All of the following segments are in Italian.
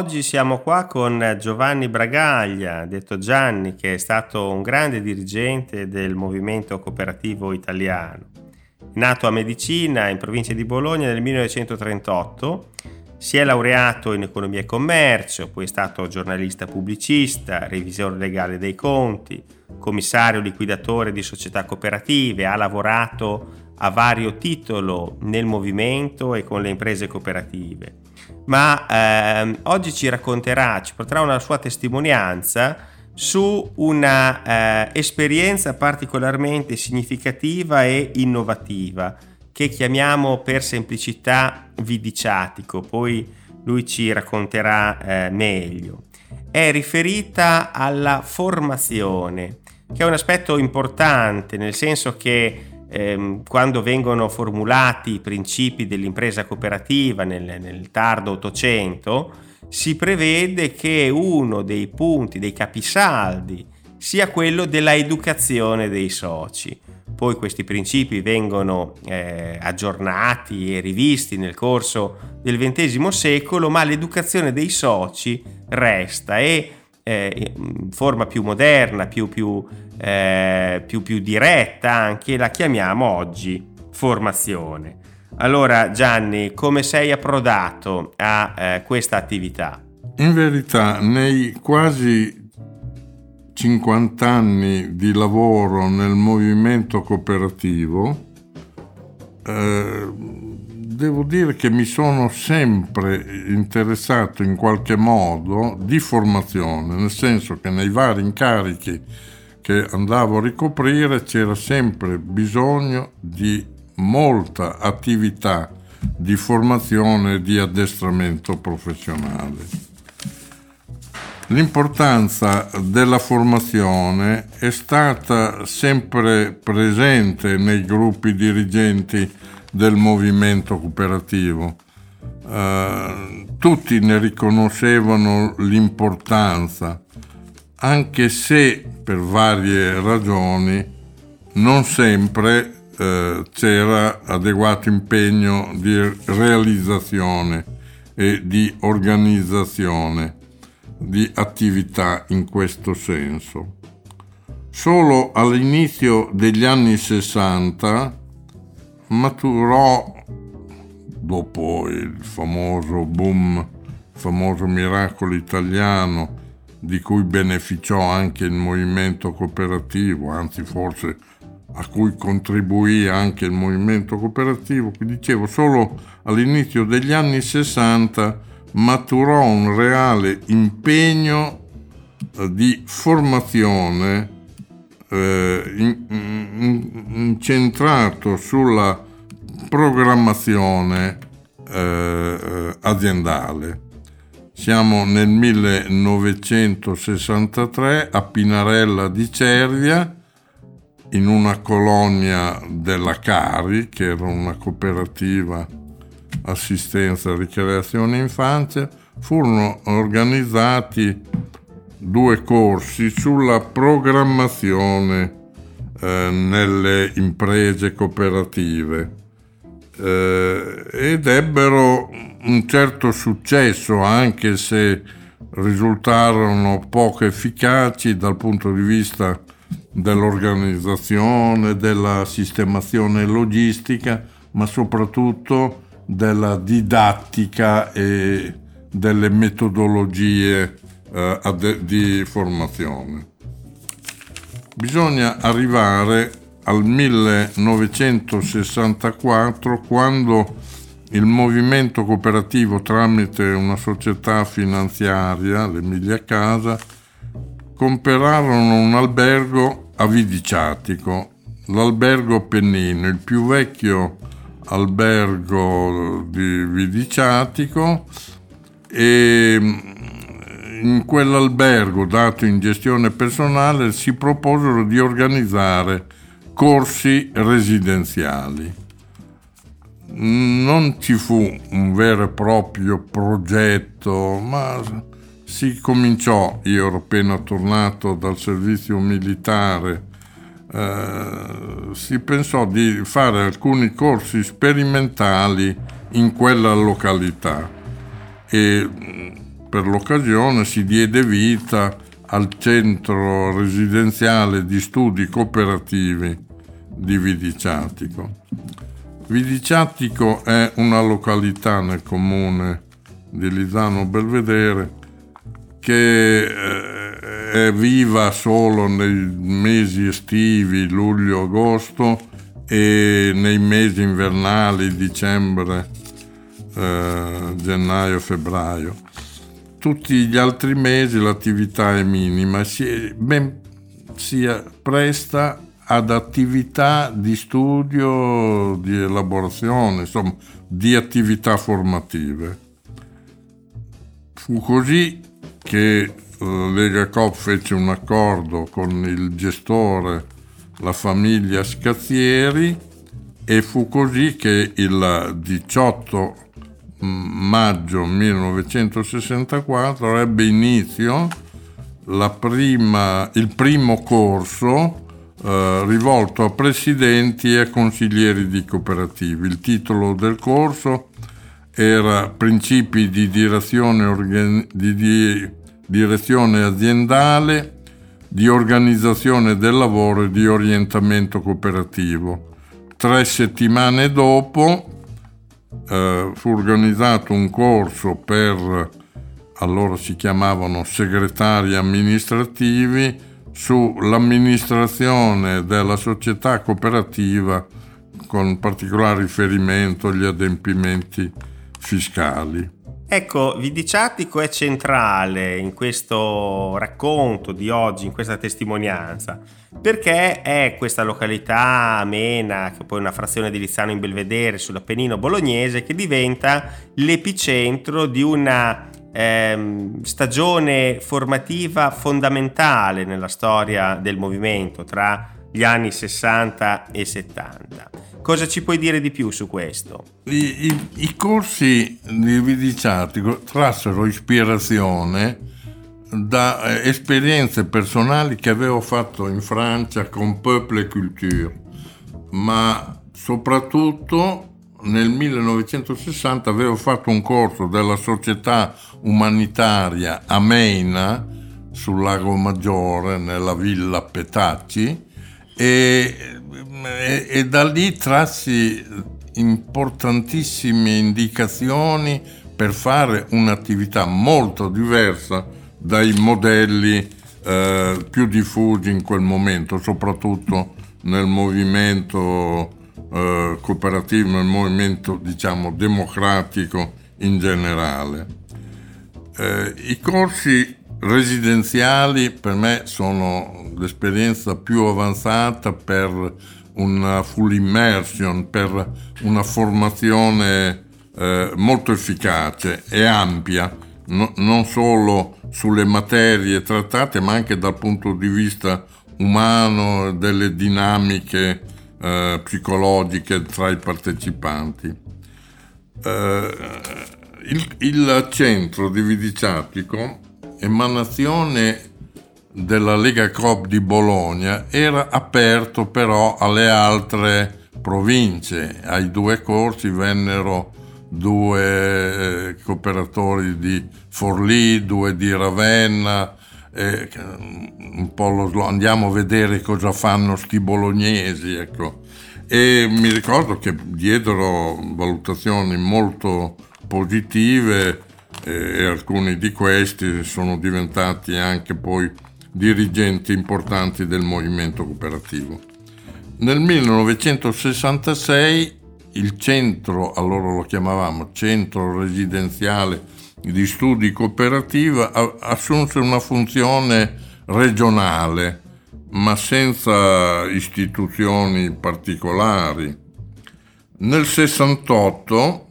Oggi siamo qua con Giovanni Bragaglia, detto Gianni, che è stato un grande dirigente del movimento cooperativo italiano. Nato a Medicina, in provincia di Bologna, nel 1938, si è laureato in economia e commercio, poi è stato giornalista pubblicista, revisore legale dei conti, commissario liquidatore di società cooperative, ha lavorato a vario titolo nel movimento e con le imprese cooperative ma ehm, oggi ci racconterà, ci porterà una sua testimonianza su una eh, esperienza particolarmente significativa e innovativa che chiamiamo per semplicità vidiciatico, poi lui ci racconterà eh, meglio. È riferita alla formazione, che è un aspetto importante, nel senso che ehm, quando vengono formulati i principi dell'impresa cooperativa nel, nel tardo Ottocento, si prevede che uno dei punti, dei capisaldi, sia quello della educazione dei soci. Poi questi principi vengono eh, aggiornati e rivisti nel corso del XX secolo, ma l'educazione dei soci resta e eh, forma più moderna, più, più, eh, più, più diretta anche, la chiamiamo oggi formazione. Allora Gianni, come sei approdato a eh, questa attività? In verità, nei quasi 50 anni di lavoro nel movimento cooperativo, eh, devo dire che mi sono sempre interessato in qualche modo di formazione, nel senso che nei vari incarichi che andavo a ricoprire c'era sempre bisogno di molta attività di formazione e di addestramento professionale. L'importanza della formazione è stata sempre presente nei gruppi dirigenti del movimento cooperativo. Uh, tutti ne riconoscevano l'importanza, anche se per varie ragioni non sempre uh, c'era adeguato impegno di realizzazione e di organizzazione di attività in questo senso. Solo all'inizio degli anni 60 maturò dopo il famoso boom, il famoso miracolo italiano di cui beneficiò anche il movimento cooperativo, anzi forse a cui contribuì anche il movimento cooperativo, dicevo solo all'inizio degli anni 60 maturò un reale impegno eh, di formazione eh, incentrato sulla programmazione eh, aziendale. Siamo nel 1963 a Pinarella di Cervia, in una colonia della Cari, che era una cooperativa assistenza, ricreazione infanzia, furono organizzati due corsi sulla programmazione eh, nelle imprese cooperative eh, ed ebbero un certo successo anche se risultarono poco efficaci dal punto di vista dell'organizzazione, della sistemazione logistica, ma soprattutto della didattica e delle metodologie eh, di formazione. Bisogna arrivare al 1964 quando il movimento cooperativo tramite una società finanziaria, l'Emilia Casa, comperarono un albergo a Vidiciatico, l'albergo Pennino, il più vecchio albergo di Vidiciatico e in quell'albergo dato in gestione personale si proposero di organizzare corsi residenziali. Non ci fu un vero e proprio progetto, ma si cominciò, io ero appena tornato dal servizio militare, eh, si pensò di fare alcuni corsi sperimentali in quella località e per l'occasione si diede vita al centro residenziale di studi cooperativi di Vidiciatico. Vidiciatico è una località nel comune di Lisano Belvedere che eh, è viva solo nei mesi estivi, luglio-agosto, e nei mesi invernali, dicembre, eh, gennaio, febbraio. Tutti gli altri mesi l'attività è minima, si, ben, si presta ad attività di studio, di elaborazione, insomma, di attività formative. Fu così che la Lega Coop fece un accordo con il gestore, la famiglia Scazzieri, e fu così che il 18 maggio 1964 ebbe inizio prima, il primo corso eh, rivolto a presidenti e consiglieri di cooperativi. Il titolo del corso era Principi di direzione, organ- di, di direzione aziendale, di organizzazione del lavoro e di orientamento cooperativo. Tre settimane dopo eh, fu organizzato un corso per, allora si chiamavano segretari amministrativi, sull'amministrazione della società cooperativa con particolare riferimento agli adempimenti fiscali. Ecco, Vidiciatico è centrale in questo racconto di oggi, in questa testimonianza, perché è questa località amena, che poi è una frazione di Lizzano in Belvedere sull'Appennino bolognese, che diventa l'epicentro di una ehm, stagione formativa fondamentale nella storia del movimento tra gli anni 60 e 70. Cosa ci puoi dire di più su questo? I, i, i corsi di Vidiciatico trassero ispirazione da eh, esperienze personali che avevo fatto in Francia con Peuple et Culture, ma soprattutto nel 1960 avevo fatto un corso della società umanitaria a sul lago Maggiore nella villa Petacci e, e, e da lì trassi importantissime indicazioni per fare un'attività molto diversa dai modelli eh, più diffusi in quel momento, soprattutto nel movimento eh, cooperativo, nel movimento diciamo democratico in generale. Eh, I corsi residenziali per me sono l'esperienza più avanzata per una full immersion, per una formazione eh, molto efficace e ampia, no, non solo sulle materie trattate, ma anche dal punto di vista umano, delle dinamiche eh, psicologiche tra i partecipanti. Eh, il, il, centro di Vidiciatico, emanazione della Lega Coop di Bologna, era aperto però alle altre province. Ai due corsi vennero due eh, cooperatori di Forlì, due di Ravenna, eh, un po' lo, andiamo a vedere cosa fanno sti bolognesi, ecco. E mi ricordo che diedero valutazioni molto positive e alcuni di questi sono diventati anche poi dirigenti importanti del movimento cooperativo. Nel 1966 il centro, allora lo chiamavamo centro residenziale di studi cooperativa assunse una funzione regionale, ma senza istituzioni particolari. Nel 68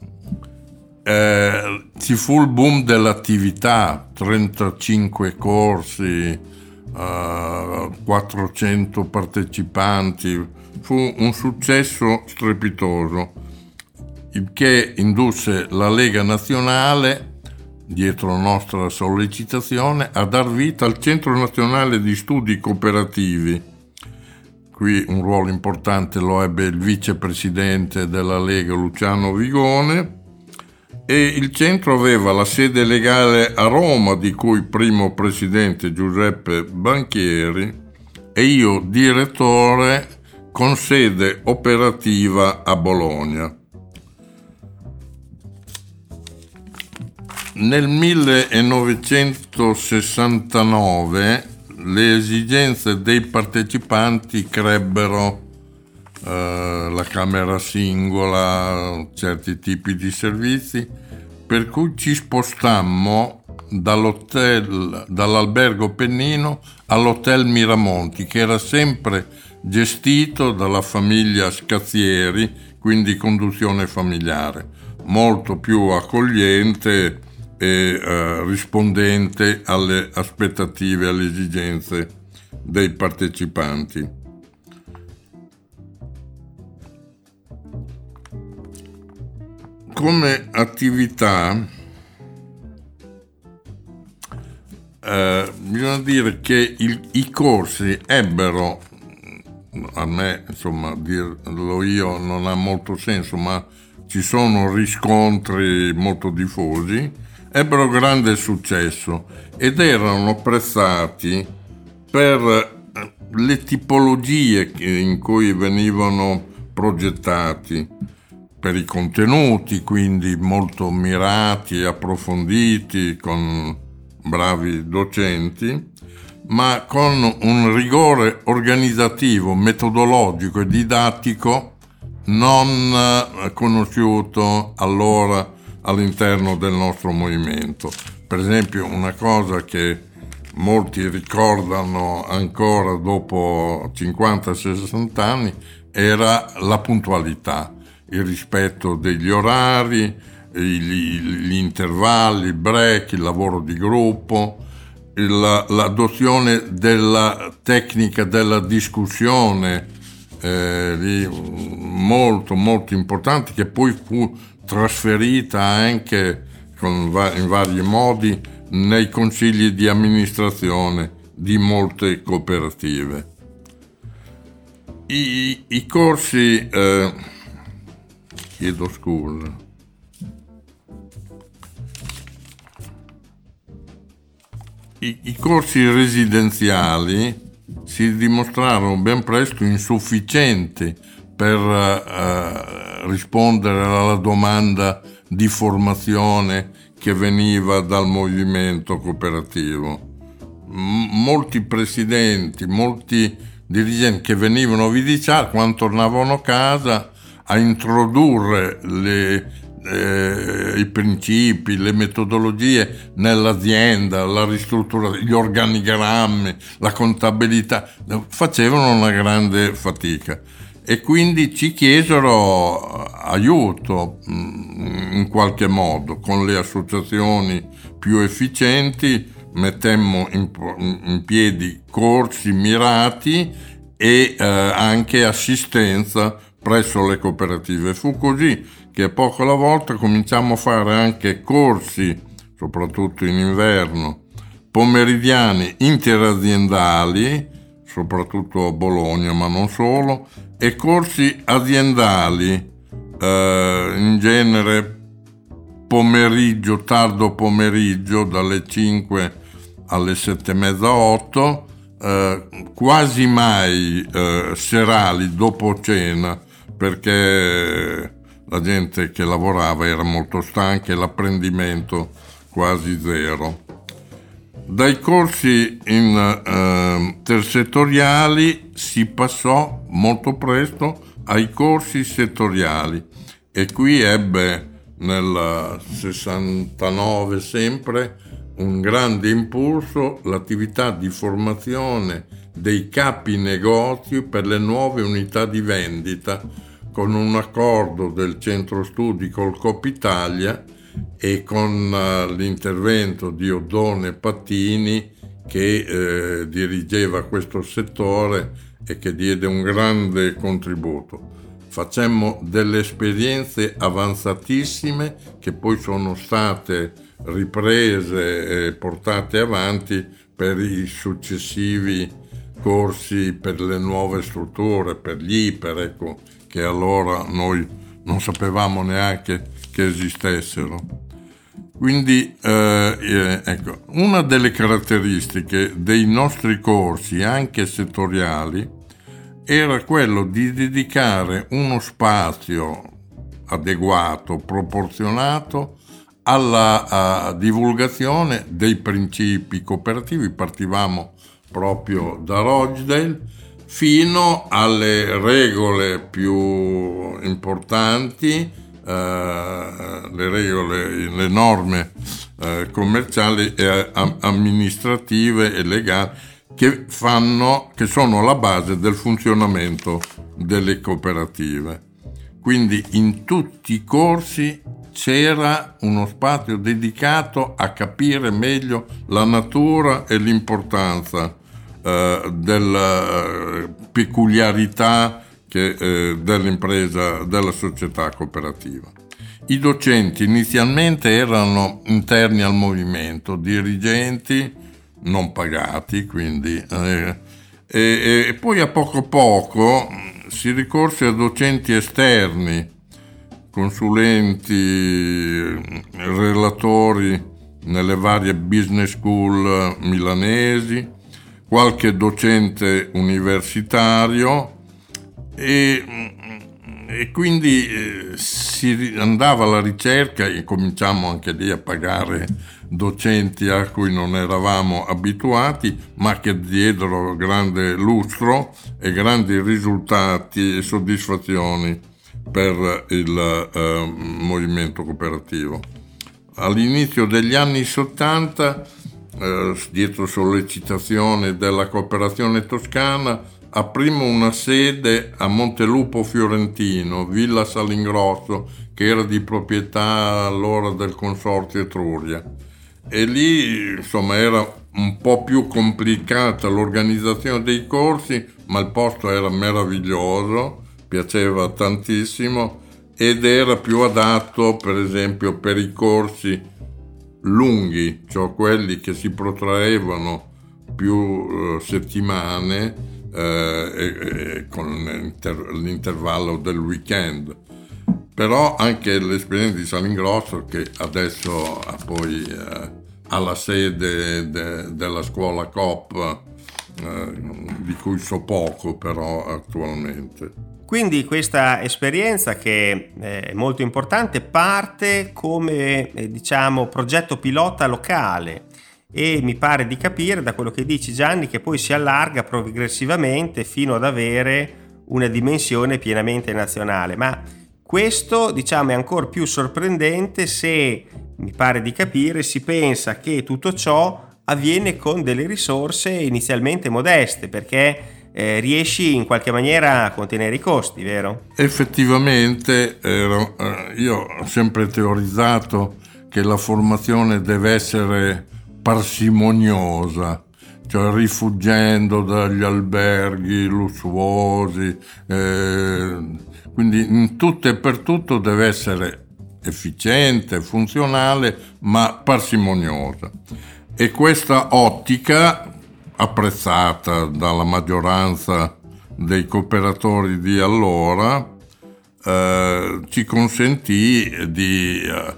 eh, ci fu il boom dell'attività, 35 corsi, eh, 400 partecipanti, fu un successo strepitoso, il che indusse la Lega Nazionale dietro nostra sollecitazione, a dar vita al Centro Nazionale di Studi Cooperativi. Qui un ruolo importante lo ebbe il vicepresidente della Lega Luciano Vigone e il centro aveva la sede legale a Roma, di cui primo presidente Giuseppe Banchieri, e io direttore con sede operativa a Bologna. Nel 1969 le esigenze dei partecipanti crebbero eh, la camera singola, certi tipi di servizi, per cui ci spostammo dall'albergo Pennino all'hotel Miramonti, che era sempre gestito dalla famiglia Scazzieri, quindi conduzione familiare, molto più accogliente e eh, rispondente alle aspettative e alle esigenze dei partecipanti. Come attività eh, bisogna dire che il, i corsi ebbero, a me insomma dirlo io non ha molto senso, ma ci sono riscontri molto diffusi, ebbero grande successo ed erano apprezzati per eh, le tipologie in cui venivano progettati per i contenuti, quindi molto mirati approfonditi con bravi docenti, ma con un rigore organizzativo, metodologico e didattico non eh, conosciuto allora all'interno del nostro movimento. Per esempio una cosa che molti ricordano ancora dopo 50-60 anni era la puntualità il rispetto degli orari, gli, gli intervalli, il break, il lavoro di gruppo, il, l'adozione della tecnica della discussione, eh, molto molto importante, che poi fu trasferita anche con, in vari modi nei consigli di amministrazione di molte cooperative. I, i corsi eh, chiedo scusa. I, I, corsi residenziali si dimostrarono ben presto insufficienti per uh, rispondere alla domanda di formazione che veniva dal movimento cooperativo. Molti presidenti, molti dirigenti che venivano a Vidiciar, quando tornavano a casa, a introdurre le, eh, i principi, le metodologie nell'azienda, la ristrutturazione, gli organigrammi, la contabilità, facevano una grande fatica. E quindi ci chiesero aiuto mm, in qualche modo con le associazioni più efficienti mettemmo in, in piedi corsi mirati e eh, anche assistenza presso le cooperative. Fu così che poco alla volta cominciamo a fare anche corsi, soprattutto in inverno, pomeridiani interaziendali, soprattutto a Bologna, ma non solo, e corsi aziendali, eh, in genere pomeriggio, tardo pomeriggio, dalle 5 alle 7 e mezza, 8, eh, quasi mai eh, serali dopo cena, perché la gente che lavorava era molto stanca e l'apprendimento quasi zero. Dai corsi intersettoriali eh, si passò molto presto ai corsi settoriali e qui ebbe nel 69 sempre un grande impulso l'attività di formazione dei capi negozi per le nuove unità di vendita con un accordo del centro studi col Copitalia e con uh, l'intervento di Oddone Pattini che eh, dirigeva questo settore e che diede un grande contributo. Facemmo delle esperienze avanzatissime che poi sono state riprese e portate avanti per i successivi corsi per le nuove strutture, per gli iper, ecco, che allora noi non sapevamo neanche che esistessero. Quindi, eh, eh, ecco, una delle caratteristiche dei nostri corsi, anche settoriali, era quello di dedicare uno spazio adeguato, proporzionato alla divulgazione dei principi cooperativi. Partivamo proprio da Rochdale fino alle regole più importanti, eh, le regole, le norme eh, commerciali e amministrative e legali che, fanno, che sono la base del funzionamento delle cooperative. Quindi in tutti i corsi c'era uno spazio dedicato a capire meglio la natura e l'importanza eh, della eh, peculiarità che, eh, dell'impresa, della società cooperativa. I docenti inizialmente erano interni al movimento, dirigenti non pagati, quindi, eh, e, e, poi a poco a poco si ricorse a docenti esterni, consulenti, relatori nelle varie business school milanesi, qualche docente universitario e, e quindi eh, si andava alla ricerca e cominciamo anche lì a pagare docenti a cui non eravamo abituati, ma che diedero grande lustro e grandi risultati e soddisfazioni per il eh, movimento cooperativo. All'inizio degli anni 70, eh, dietro sollecitazione della cooperazione toscana, aprimo una sede a Montelupo Fiorentino, Villa Salingrosso, che era di proprietà allora del Consorzio Etruria. E lì insomma era un po' più complicata l'organizzazione dei corsi, ma il posto era meraviglioso, piaceva tantissimo ed era più adatto per esempio per i corsi lunghi, cioè quelli che si protraevano più uh, settimane eh, e, e con l'inter- l'intervallo del weekend. Però anche l'esperienza di Salingrosso che adesso ha poi eh, alla sede de, della scuola COP eh, di cui so poco però attualmente. Quindi questa esperienza che è molto importante parte come eh, diciamo progetto pilota locale e mi pare di capire da quello che dici Gianni che poi si allarga progressivamente fino ad avere una dimensione pienamente nazionale. Ma questo diciamo è ancora più sorprendente se, mi pare di capire, si pensa che tutto ciò avviene con delle risorse inizialmente modeste perché eh, riesci in qualche maniera a contenere i costi, vero? Effettivamente eh, io ho sempre teorizzato che la formazione deve essere parsimoniosa, cioè rifuggendo dagli alberghi lussuosi, eh, quindi in tutto e per tutto deve essere efficiente, funzionale, ma parsimoniosa. E questa ottica, apprezzata dalla maggioranza dei cooperatori di allora, eh, ci consentì di eh,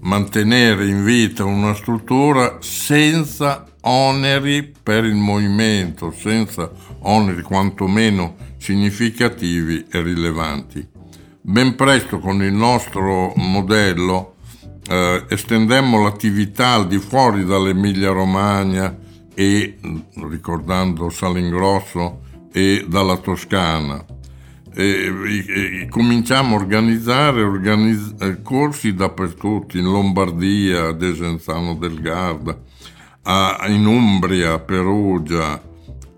mantenere in vita una struttura senza oneri per il movimento, senza oneri quantomeno significativi e rilevanti. Ben presto con il nostro modello eh, estendemmo l'attività al di fuori dall'Emilia Romagna e, ricordando Salingrosso, e dalla Toscana. E, e, e cominciamo a organizzare organizz- eh, corsi dappertutto, in Lombardia, a Desenzano del Garda, a, in Umbria, Perugia,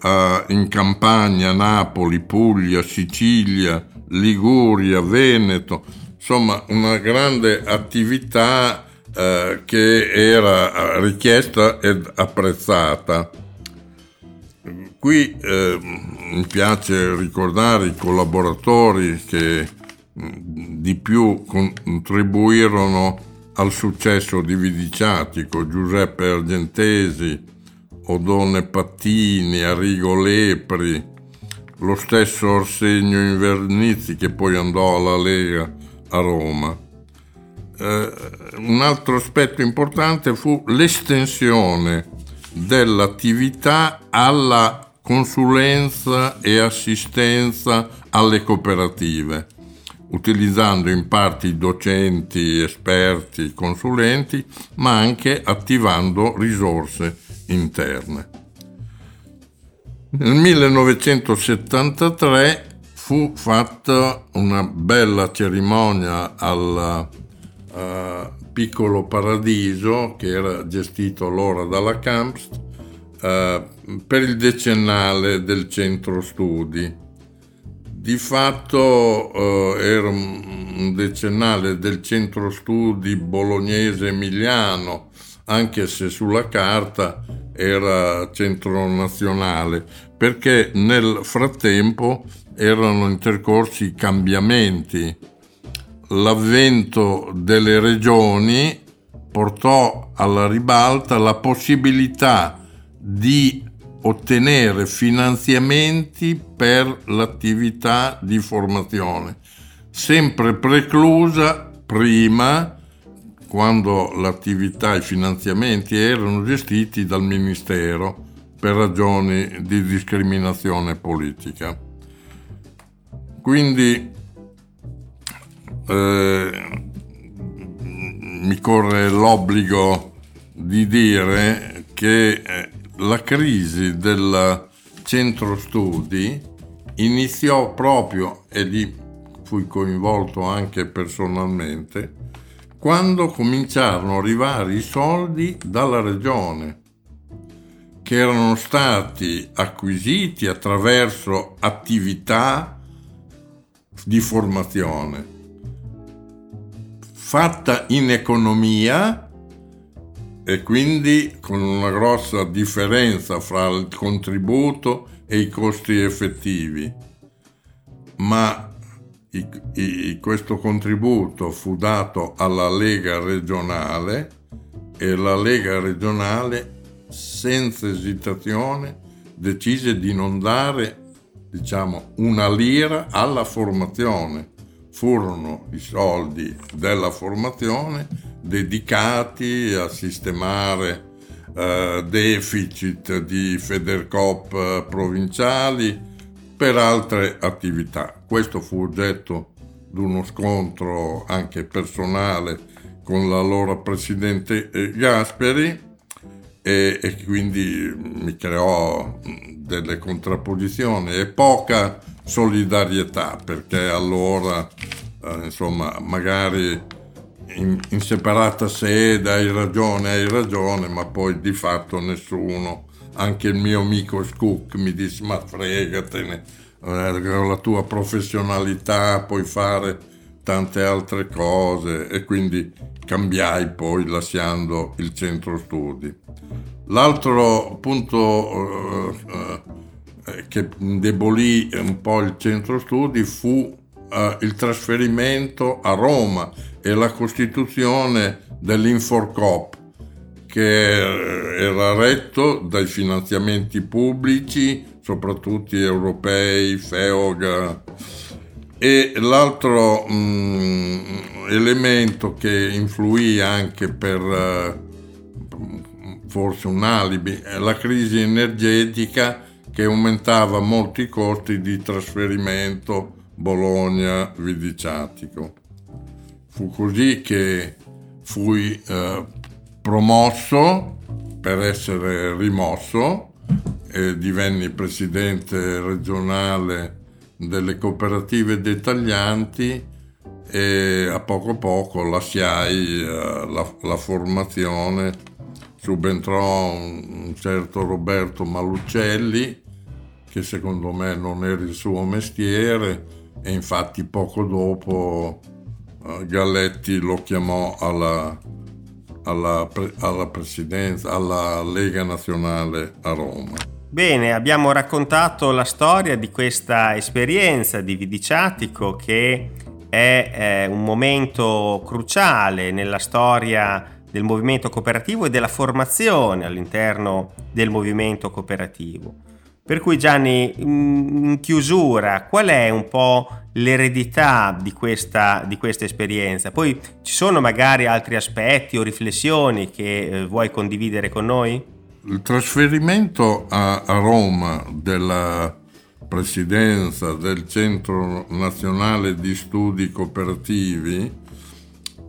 uh, in Campania, Napoli, Puglia, Sicilia, Liguria, Veneto, insomma una grande attività uh, che era richiesta ed apprezzata. Qui eh, mi piace ricordare i collaboratori che di più contribuirono al successo di Vidiciatico, Giuseppe Argentesi, Odone Pattini, Arrigo Lepri, lo stesso Arsenio Invernizzi che poi andò alla Lega a Roma. eh, un altro aspetto importante fu l'estensione dell'attività alla consulenza e assistenza alle cooperative, utilizzando in parte docenti, esperti, consulenti, ma anche attivando risorse interne. Nel 1973 fu fatta una bella cerimonia al uh, Piccolo Paradiso, che era gestito allora dalla Camps, uh, per il decennale del centro studi. Di fatto uh, era un decennale del centro studi bolognese emiliano, anche se sulla carta era centro nazionale, perché nel frattempo erano intercorsi cambiamenti. L'avvento delle regioni portò alla ribalta la possibilità di ottenere finanziamenti per l'attività di formazione, sempre preclusa prima quando l'attività e i finanziamenti erano gestiti dal Ministero per ragioni di discriminazione politica. Quindi eh, mi corre l'obbligo di dire che eh, la crisi del centro studi iniziò proprio, e lì fui coinvolto anche personalmente, quando cominciarono a arrivare i soldi dalla regione, che erano stati acquisiti attraverso attività di formazione fatta in economia e quindi con una grossa differenza fra il contributo e i costi effettivi. Ma i, i, questo contributo fu dato alla Lega regionale e la Lega regionale senza esitazione decise di non dare diciamo una lira alla formazione furono i soldi della formazione dedicati a sistemare eh, deficit di Federcop provinciali per altre attività. Questo fu oggetto di uno scontro anche personale con l'allora presidente eh, Gasperi e, e quindi mi creò delle contrapposizioni e poca solidarietà perché allora eh, insomma magari in, in, separata sede hai ragione hai ragione ma poi di fatto nessuno anche il mio amico Scook mi disse ma fregatene eh, la tua professionalità puoi fare tante altre cose. E quindi cambiai poi lasciando il centro studi l'altro punto uh, eh, che indebolì un po' il centro studi fu eh, il trasferimento a Roma e la costituzione dell'Inforcop che eh, era retto dai finanziamenti pubblici, soprattutto europei, FEOG. E l'altro mh, mm, elemento che influì anche per uh, forse un alibi la crisi energetica che aumentava molto i costi di trasferimento Bologna-Vidiciatico. Fu così che fui eh, promosso per essere rimosso e divenni presidente regionale delle cooperative dettaglianti e a poco a poco lasciai eh, la, la, formazione, subentrò un, certo Roberto Malucelli che secondo me non era il suo mestiere e infatti poco dopo uh, Galletti lo chiamò alla, alla, alla presidenza, alla Lega Nazionale a Roma. Bene, abbiamo raccontato la storia di questa esperienza di Vidiciatico che è eh, un momento cruciale nella storia del movimento cooperativo e della formazione all'interno del movimento cooperativo. Per cui Gianni, in chiusura, qual è un po' l'eredità di questa, di questa esperienza? Poi ci sono magari altri aspetti o riflessioni che eh, vuoi condividere con noi? Il trasferimento a, Roma della presidenza del Centro Nazionale di Studi Cooperativi,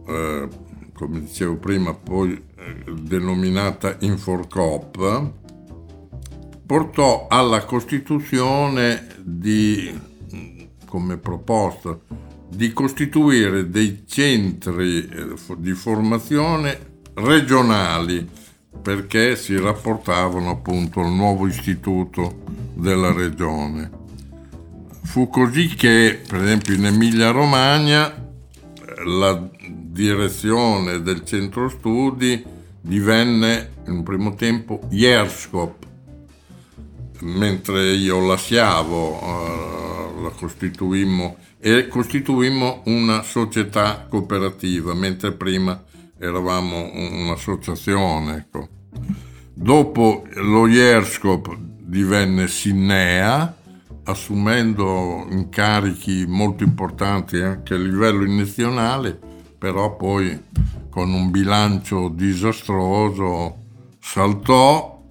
eh, come dicevo prima, poi eh, denominata Inforcop, portò alla costituzione di, come proposta, di costituire dei centri eh, di formazione regionali perché si rapportavano appunto al nuovo istituto della regione. Fu così che, per esempio, in Emilia-Romagna la direzione del centro studi divenne in un primo tempo Jerskop, mentre io lasciavo, uh, la costituimmo e costituimmo una società cooperativa, mentre prima eravamo un'associazione. Ecco. Dopo lo Jerskop divenne Sinnea, assumendo incarichi molto importanti anche a livello nazionale, però poi con un bilancio disastroso saltò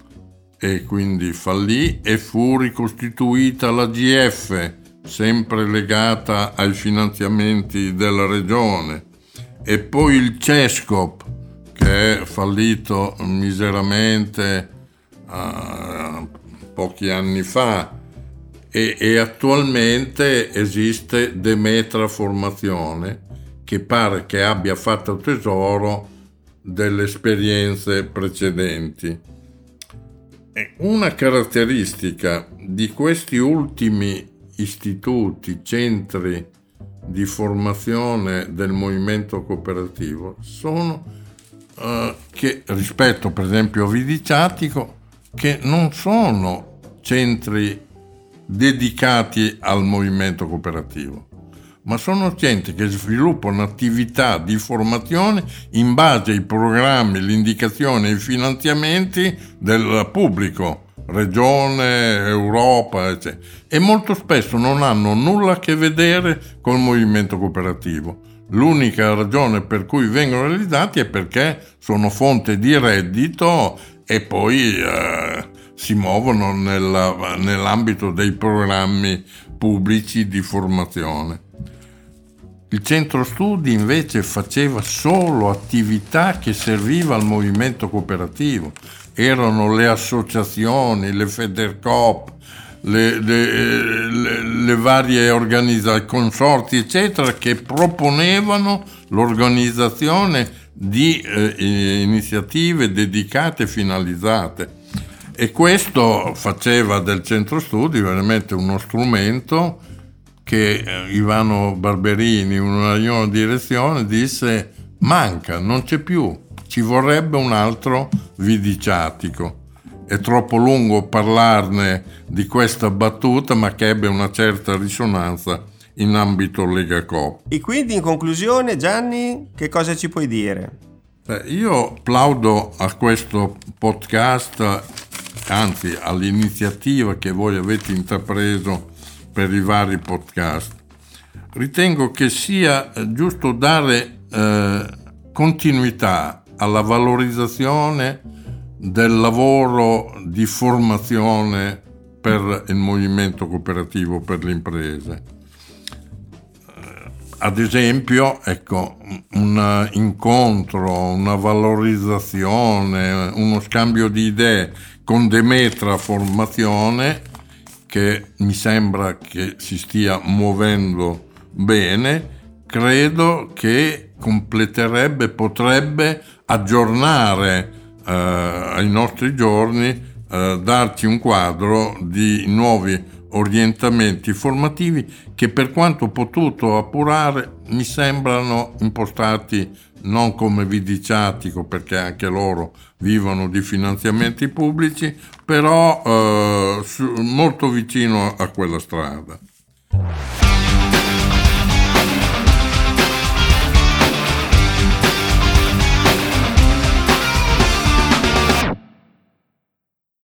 e quindi fallì e fu ricostituita la GF, sempre legata ai finanziamenti della regione, e poi il CESCOP, che è fallito miseramente uh, pochi anni fa, e, e attualmente esiste Demetra Formazione, che pare che abbia fatto tesoro delle esperienze precedenti. Una caratteristica di questi ultimi istituti, centri di formazione del movimento cooperativo sono uh, che rispetto per esempio a Vidiciatico che non sono centri dedicati al movimento cooperativo ma sono centri che sviluppano attività di formazione in base ai programmi, le indicazioni e i finanziamenti del pubblico, regione, Europa, eccetera. E molto spesso non hanno nulla a che vedere col movimento cooperativo. L'unica ragione per cui vengono realizzati è perché sono fonte di reddito e poi eh, si muovono nella, nell'ambito dei programmi pubblici di formazione. Il centro studi invece faceva solo attività che serviva al movimento cooperativo. Erano le associazioni, le Federcop, le, le, le, le varie organizzazioni, consorti, eccetera, che proponevano l'organizzazione di eh, iniziative dedicate e finalizzate. E questo faceva del centro studi veramente uno strumento che eh, Ivano Barberini in una riunione di direzione disse manca, non c'è più, ci vorrebbe un altro vidiciatico. È troppo lungo parlarne di questa battuta, ma che ebbe una certa risonanza in ambito Lega Coop. E quindi in conclusione, Gianni, che cosa ci puoi dire? Beh, io plaudo a questo podcast, anzi all'iniziativa che voi avete intrapreso per i vari podcast. Ritengo che sia giusto dare eh, continuità alla valorizzazione del lavoro di formazione per il movimento cooperativo per le imprese. Eh, ad esempio, ecco, un incontro, una valorizzazione, uno scambio di idee con Demetra Formazione che mi sembra che si stia muovendo bene, credo che completerebbe, potrebbe aggiornare eh, ai nostri giorni, eh, darci un quadro di nuovi orientamenti formativi che per quanto potuto appurare mi sembrano impostati non come vidiciatico perché anche loro vivono di finanziamenti pubblici, però eh, molto vicino a quella strada.